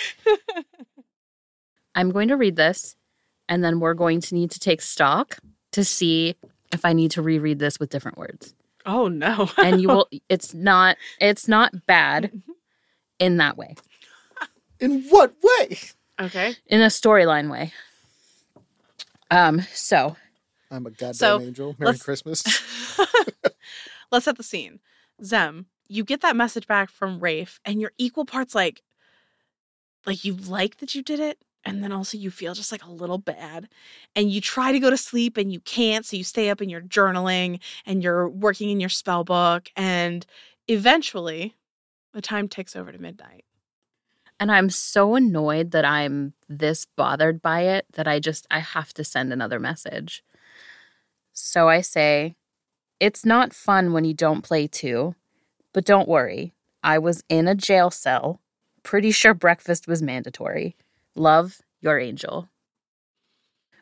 I'm going to read this, and then we're going to need to take stock to see if I need to reread this with different words. Oh no. And you will. (laughs) It's not. It's not bad in that way. In what way? Okay. In a storyline way. Um. So I'm a goddamn So, angel. Merry Christmas. (laughs) Let's set the scene. Zem, you get that message back from Rafe, and you're equal parts like, like you like that you did it, And then also you feel just like a little bad. And you try to go to sleep and you can't. So you stay up and you're journaling and you're working in your spell book. And eventually the time ticks over to midnight. And I'm so annoyed that I'm this bothered by it that I just I have to send another message. So I say, "It's not fun when you don't play too, but don't worry. I was in a jail cell. Pretty sure breakfast was mandatory. Love your angel."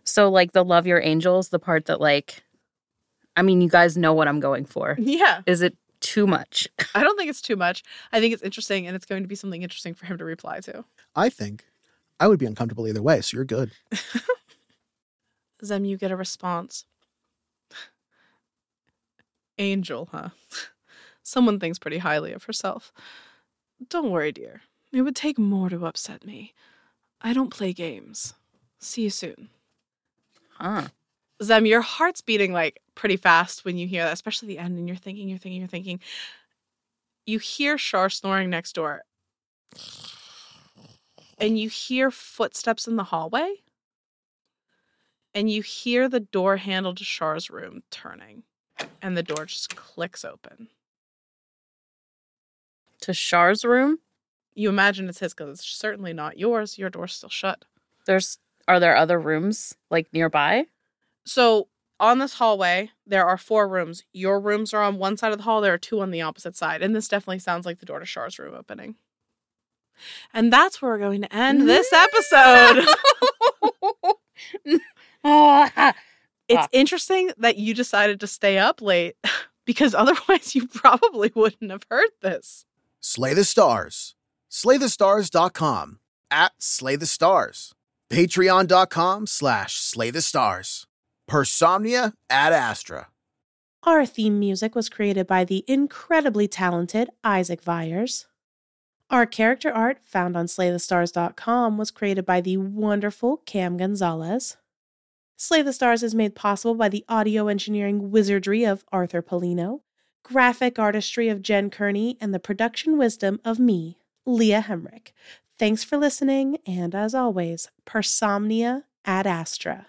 So like the love your angels, the part that like I mean, you guys know what I'm going for. Yeah. Is it too much? (laughs) I don't think it's too much. I think it's interesting and it's going to be something interesting for him to reply to. I think I would be uncomfortable either way, so you're good. (laughs) Zem, you get a response. Angel, huh? Someone thinks pretty highly of herself. Don't worry, dear. It would take more to upset me. I don't play games. See you soon. Huh. Zem, your heart's beating like pretty fast when you hear that, especially the end, and you're thinking, you're thinking, you're thinking. You hear Shar snoring next door. And you hear footsteps in the hallway. And you hear the door handle to Shar's room turning. And the door just clicks open. To Shar's room? You imagine it's his because it's certainly not yours. Your door's still shut. There's are there other rooms like nearby? So on this hallway, there are four rooms. Your rooms are on one side of the hall, there are two on the opposite side. And this definitely sounds like the door to Shar's room opening. And that's where we're going to end this episode. (laughs) It's (laughs) interesting that you decided to stay up late (laughs) because otherwise you probably wouldn't have heard this. Slay the Stars. SlayTheStars.com. At Slay the Stars. Patreon.com slash Slay the Stars. Per somnia ad Astra. Our theme music was created by the incredibly talented Isaac Viers. Our character art, found on SlayTheStars.com, was created by the wonderful Cam Gonzalez. Slay the Stars is made possible by the audio engineering wizardry of Arthur Polino, graphic artistry of Jen Kearney, and the production wisdom of me, Leah Hemrick. Thanks for listening, and as always, Per somnia ad Astra.